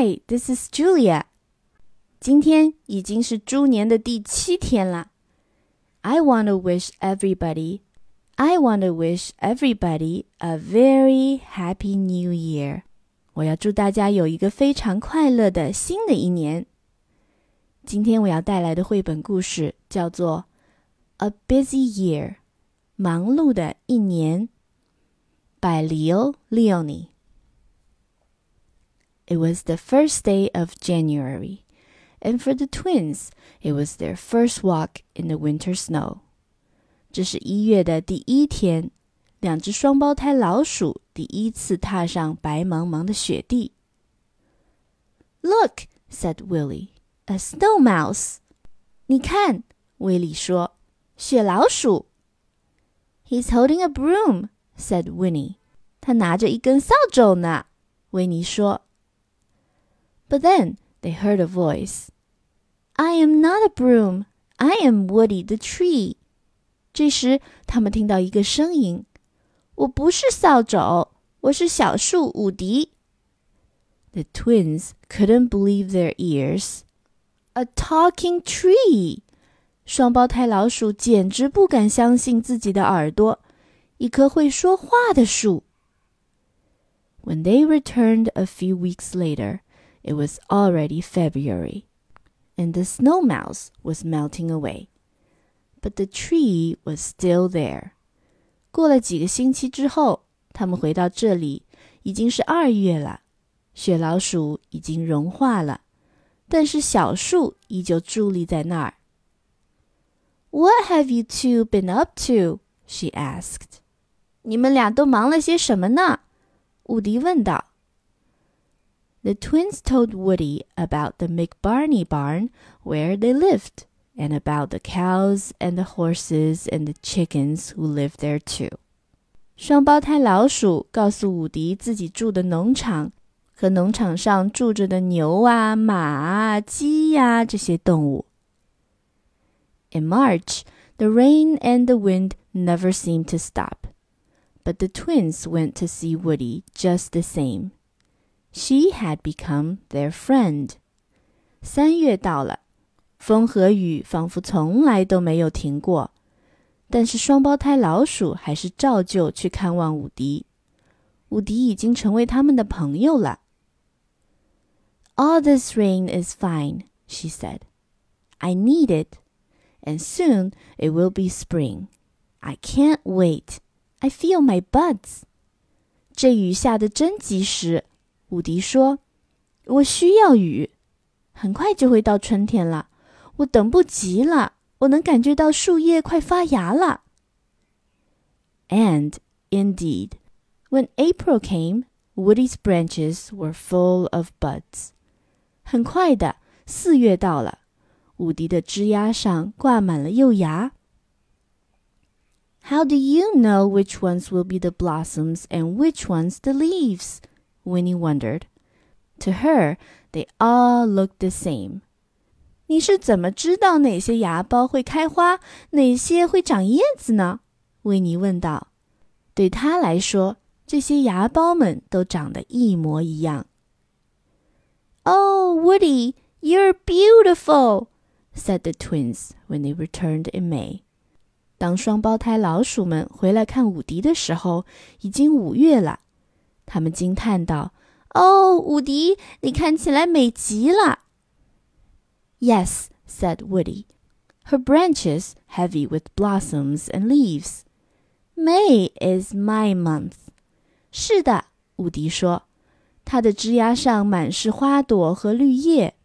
Hi, this is Julia. 今天已经是猪年的第七天啦。I want to wish everybody, I want to wish everybody a very happy New Year. 我要祝大家有一个非常快乐的新的一年。今天我要带来的绘本故事叫做《A Busy Year》，忙碌的一年，by Leo Lionni。It was the first day of January, and for the twins, it was their first walk in the winter snow. 这是一月的第一天，两只双胞胎老鼠第一次踏上白茫茫的雪地。Look, said Willie, a snow mouse. 你看，威利说，雪老鼠。He's holding a broom, said Winnie. 他拿着一根扫帚呢。维尼说。 but then they heard a voice. I am not a broom. I am Woody the tree。这时，他们听到一个声音：“我不是扫帚，我是小树伍迪。” The twins couldn't believe their ears. A talking tree！双胞胎老鼠简直不敢相信自己的耳朵，一棵会说话的树。When they returned a few weeks later. it was already February, and the snow mouse was melting away. But the tree was still there. 过了几个星期之后，他们回到这里，已经是二月了。雪老鼠已经融化了，但是小树依旧伫立在那儿。What have you two been up to? She asked. 你们俩都忙了些什么呢？伍迪问道。 The twins told Woody about the McBarney barn where they lived, and about the cows and the horses and the chickens who lived there too. 双胞胎老鼠告诉伍迪自己住的农场和农场上住着的牛啊、马啊、鸡呀、啊、这些动物。In March, the rain and the wind never seemed to stop but the twins went to see Woody just the same. She had become their friend. 三月到了，风和雨仿佛从来都没有停过，但是双胞胎老鼠还是照旧去看望伍迪。伍迪已经成为他们的朋友了。All this rain is fine, she said. I need it, and soon it will be spring. I can't wait. I feel my buds。这雨下的真及时，伍迪说：“我需要雨，很快就会到春天了，我等不及了，我能感觉到树叶快发芽了。” And indeed, when April came, Woody's branches were full of buds. 很快的，四月到了，伍迪的枝丫上挂满了幼芽。how do you know which ones will be the blossoms and which ones the leaves? Winnie wondered. To her, they all looked the same. 你是怎么知道哪些芽苞会开花，哪些会长叶子呢？维尼问道。对他来说，这些芽苞们都长得一模一样。Oh, Woody, you're beautiful, said the twins when they returned in May. 当双胞胎老鼠们回来看伍迪的时候，已经五月了。 他们惊叹道：“哦，伍迪，你看起来美极了。” Yes, said Woody, her branches heavy with blossoms and leaves. May is my month. 是的，伍迪说，它的枝丫上满是花朵和绿叶。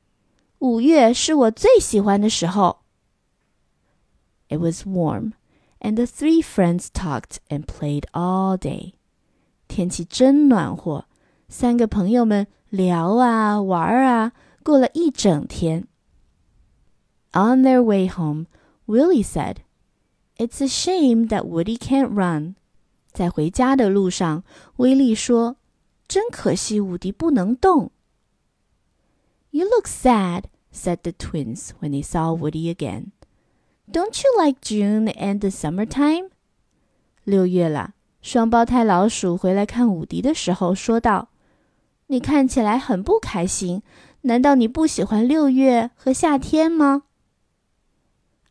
五月是我最喜欢的时候。It was warm and the three friends talked and played all day. 天气真暖和，三个朋友们聊啊玩啊，过了一整天。On their way home, Willie said, "It's a shame that Woody can't run." 在回家的路上，威利说：“真可惜，伍迪不能动。” You look sad," said the twins when they saw Woody again. Don't you like June and the summertime？六月了， 双胞胎老鼠回来看伍迪的时候说道：“ 你看起来很不开心。难道你不喜欢六月和夏天吗？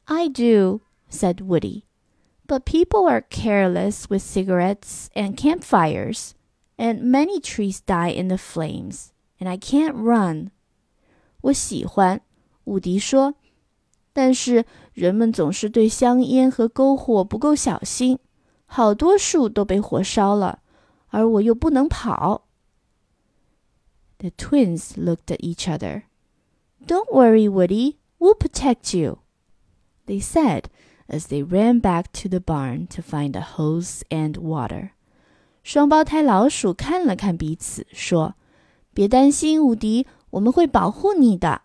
I do, said Woody. But people are careless with cigarettes and campfires, and many trees die in the flames, and I can't run. 我喜欢，伍迪说，但是人们总是对香烟和篝火不够小心， 好多树都被火烧了，而我又不能跑。the twins looked at each other. Don't worry, Woody. We'll protect you, they said as they ran back to the barn to find a hose and water. 双胞胎老鼠看了看彼此，说：“别担心，伍迪，我们会保护你的。”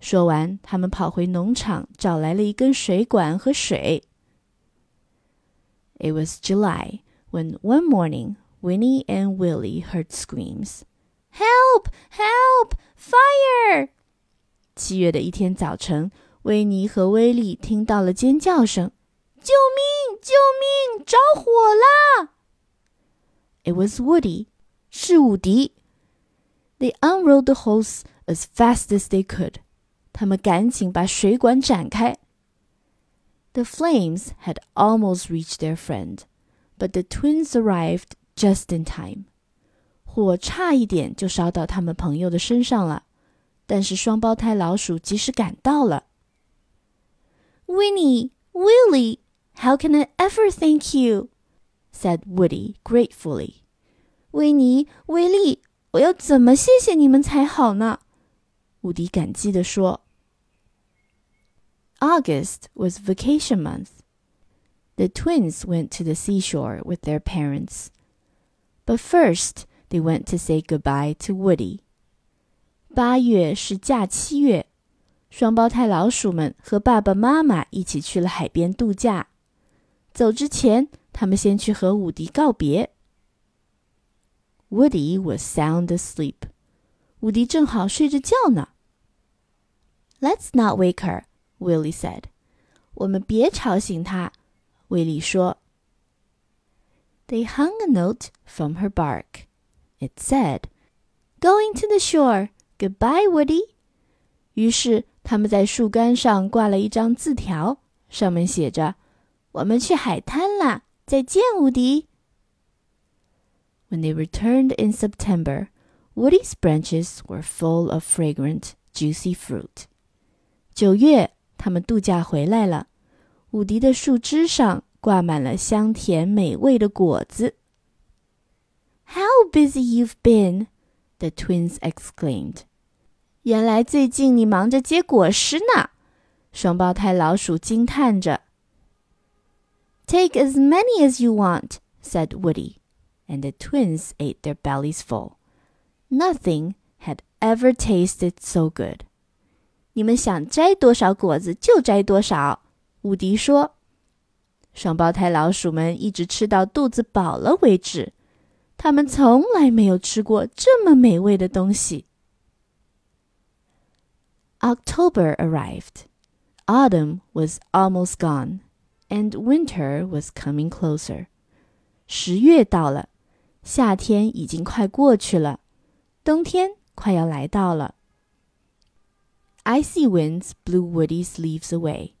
说完，他们跑回农场，找来了一根水管和水。 It was July when one morning Winnie and Willie heard screams. Help! Help! Fire! 七月的一天早晨，维尼和威利听到了尖叫声：“救命！救命！着火啦！” It was Woody，是伍迪。They unrolled the hose as fast as they could。他们赶紧把水管展开。 The flames had almost reached their friend, but the twins arrived just in time. 火差一点就烧到他们朋友的身上了，但是双胞胎老鼠及时赶到了。Winnie, Willie, how can I ever thank you? said Woody gratefully. 维尼、威利，我要怎么谢谢你们才好呢？伍迪感激地说。 August was vacation month. The twins went to the seashore with their parents. But first, they went to say goodbye to Woody. 八月是假期月，双胞胎老鼠们和爸爸妈妈一起去了海边度假。走之前，他们先去和伍迪告别。Woody was sound asleep. 伍迪正好睡着觉呢。Let's not wake her, Willie said. 我们别吵醒她，威利说。They hung a note from her bark. It said, "Going to the shore. Goodbye, Woody." 于是他们在树干上挂了一张字条，上面写着：“我们去海滩啦，再见，伍迪。” When they returned in September, Woody's branches were full of fragrant, juicy fruit. 九月， 他们度假回来了。伍迪的树枝上挂满了香甜美味的果子。How busy you've been! The twins exclaimed. 原来最近你忙着结果实呢，双胞胎老鼠惊叹着。Take as many as you want, said Woody, and the twins ate their bellies full. Nothing had ever tasted so good. 你们想摘多少果子就摘多少，伍迪说。双胞胎老鼠们一直吃到肚子饱了为止。他们从来没有吃过这么美味的东西。October arrived. Autumn was almost gone, and winter was coming closer. 十月到了，夏天已经快过去了，冬天快要来到了。Icy winds blew Woody's leaves away.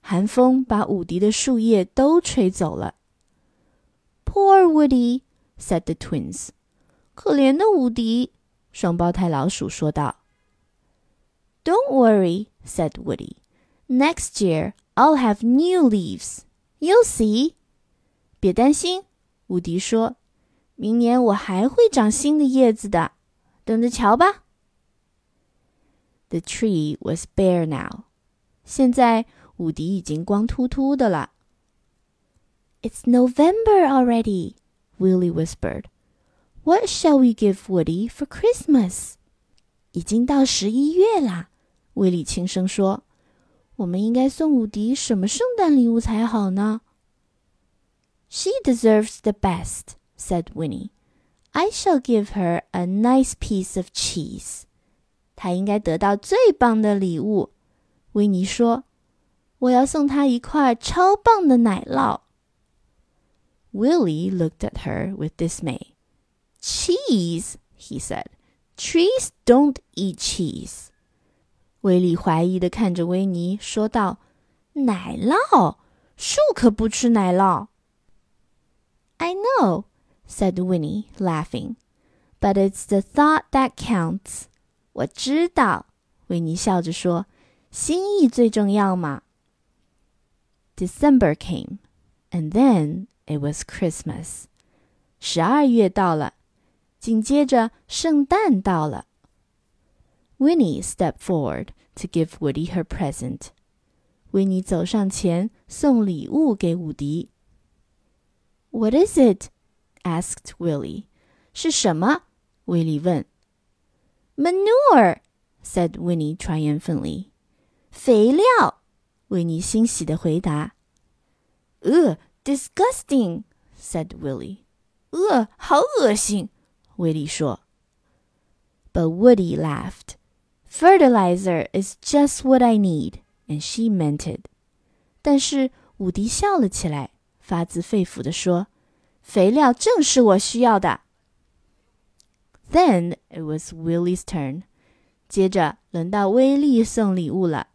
寒风把伍迪的树叶都吹走了。Poor Woody, said the twins. 可怜的伍迪，双胞胎老鼠说道。Don't worry, said Woody. Next year I'll have new leaves. You'll see. 别担心，伍迪说。明年我还会长新的叶子的，等着瞧吧。 The tree was bare now. 现在伍迪已经光秃秃的了。It's November already. Willie whispered. What shall we give Woody for Christmas? 已经到十一月啦，威利轻声说。我们应该送伍迪什么圣诞礼物才好呢？She deserves the best, said Winnie. I shall give her a nice piece of cheese. 她应该得到最棒的礼物，维尼说。我要送她一块超棒的奶酪。Willie looked at her with dismay. Cheese, he said. Trees don't eat cheese. 威利怀疑的看着维尼，说道：“奶酪，树可不吃奶酪。” I know, said Winnie, laughing. But it's the thought that counts. 我知道，维尼笑着说：“心意最重要嘛。” December came, and then it was Christmas. 十二月到了，紧接着圣诞到了。Winnie stepped forward to give Woody her present. 维尼走上前送礼物给伍迪。What is it? asked Willie. 是什么？威利问。 Manure, said Winnie triumphantly. 肥料，维尼欣喜地回答。Ugh, disgusting, said Willie. 呃，好恶心，威利说。But Woody laughed. Fertilizer is just what I need, and she meant it. 但是伍迪笑了起来，发自肺腑地说：“肥料正是我需要的。” Then it was Willie's turn. 接着轮到威利送礼物了。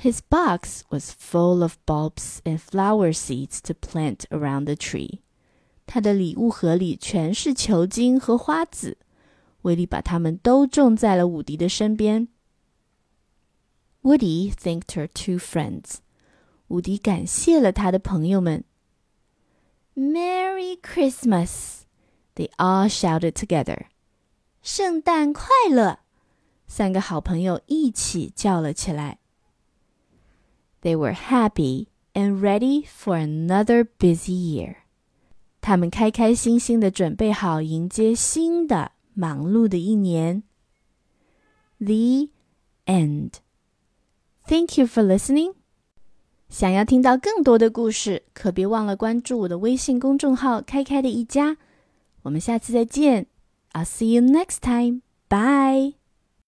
His box was full of bulbs and flower seeds to plant around the tree. 他的礼物盒里全是球茎和花籽，威利把它们都种在了伍迪的身边。Woody thanked her two friends. 伍迪感谢了他的朋友们。Merry Christmas! They all shouted together. 圣诞快乐！三个好朋友一起叫了起来。They were happy and ready for another busy year. 他们开开心心的准备好迎接新的忙碌的一年。The end. Thank you for listening. 想要听到更多的故事，可别忘了关注我的微信公众号“开开的一家”。 我们下次再见。I'll see you next time. Bye.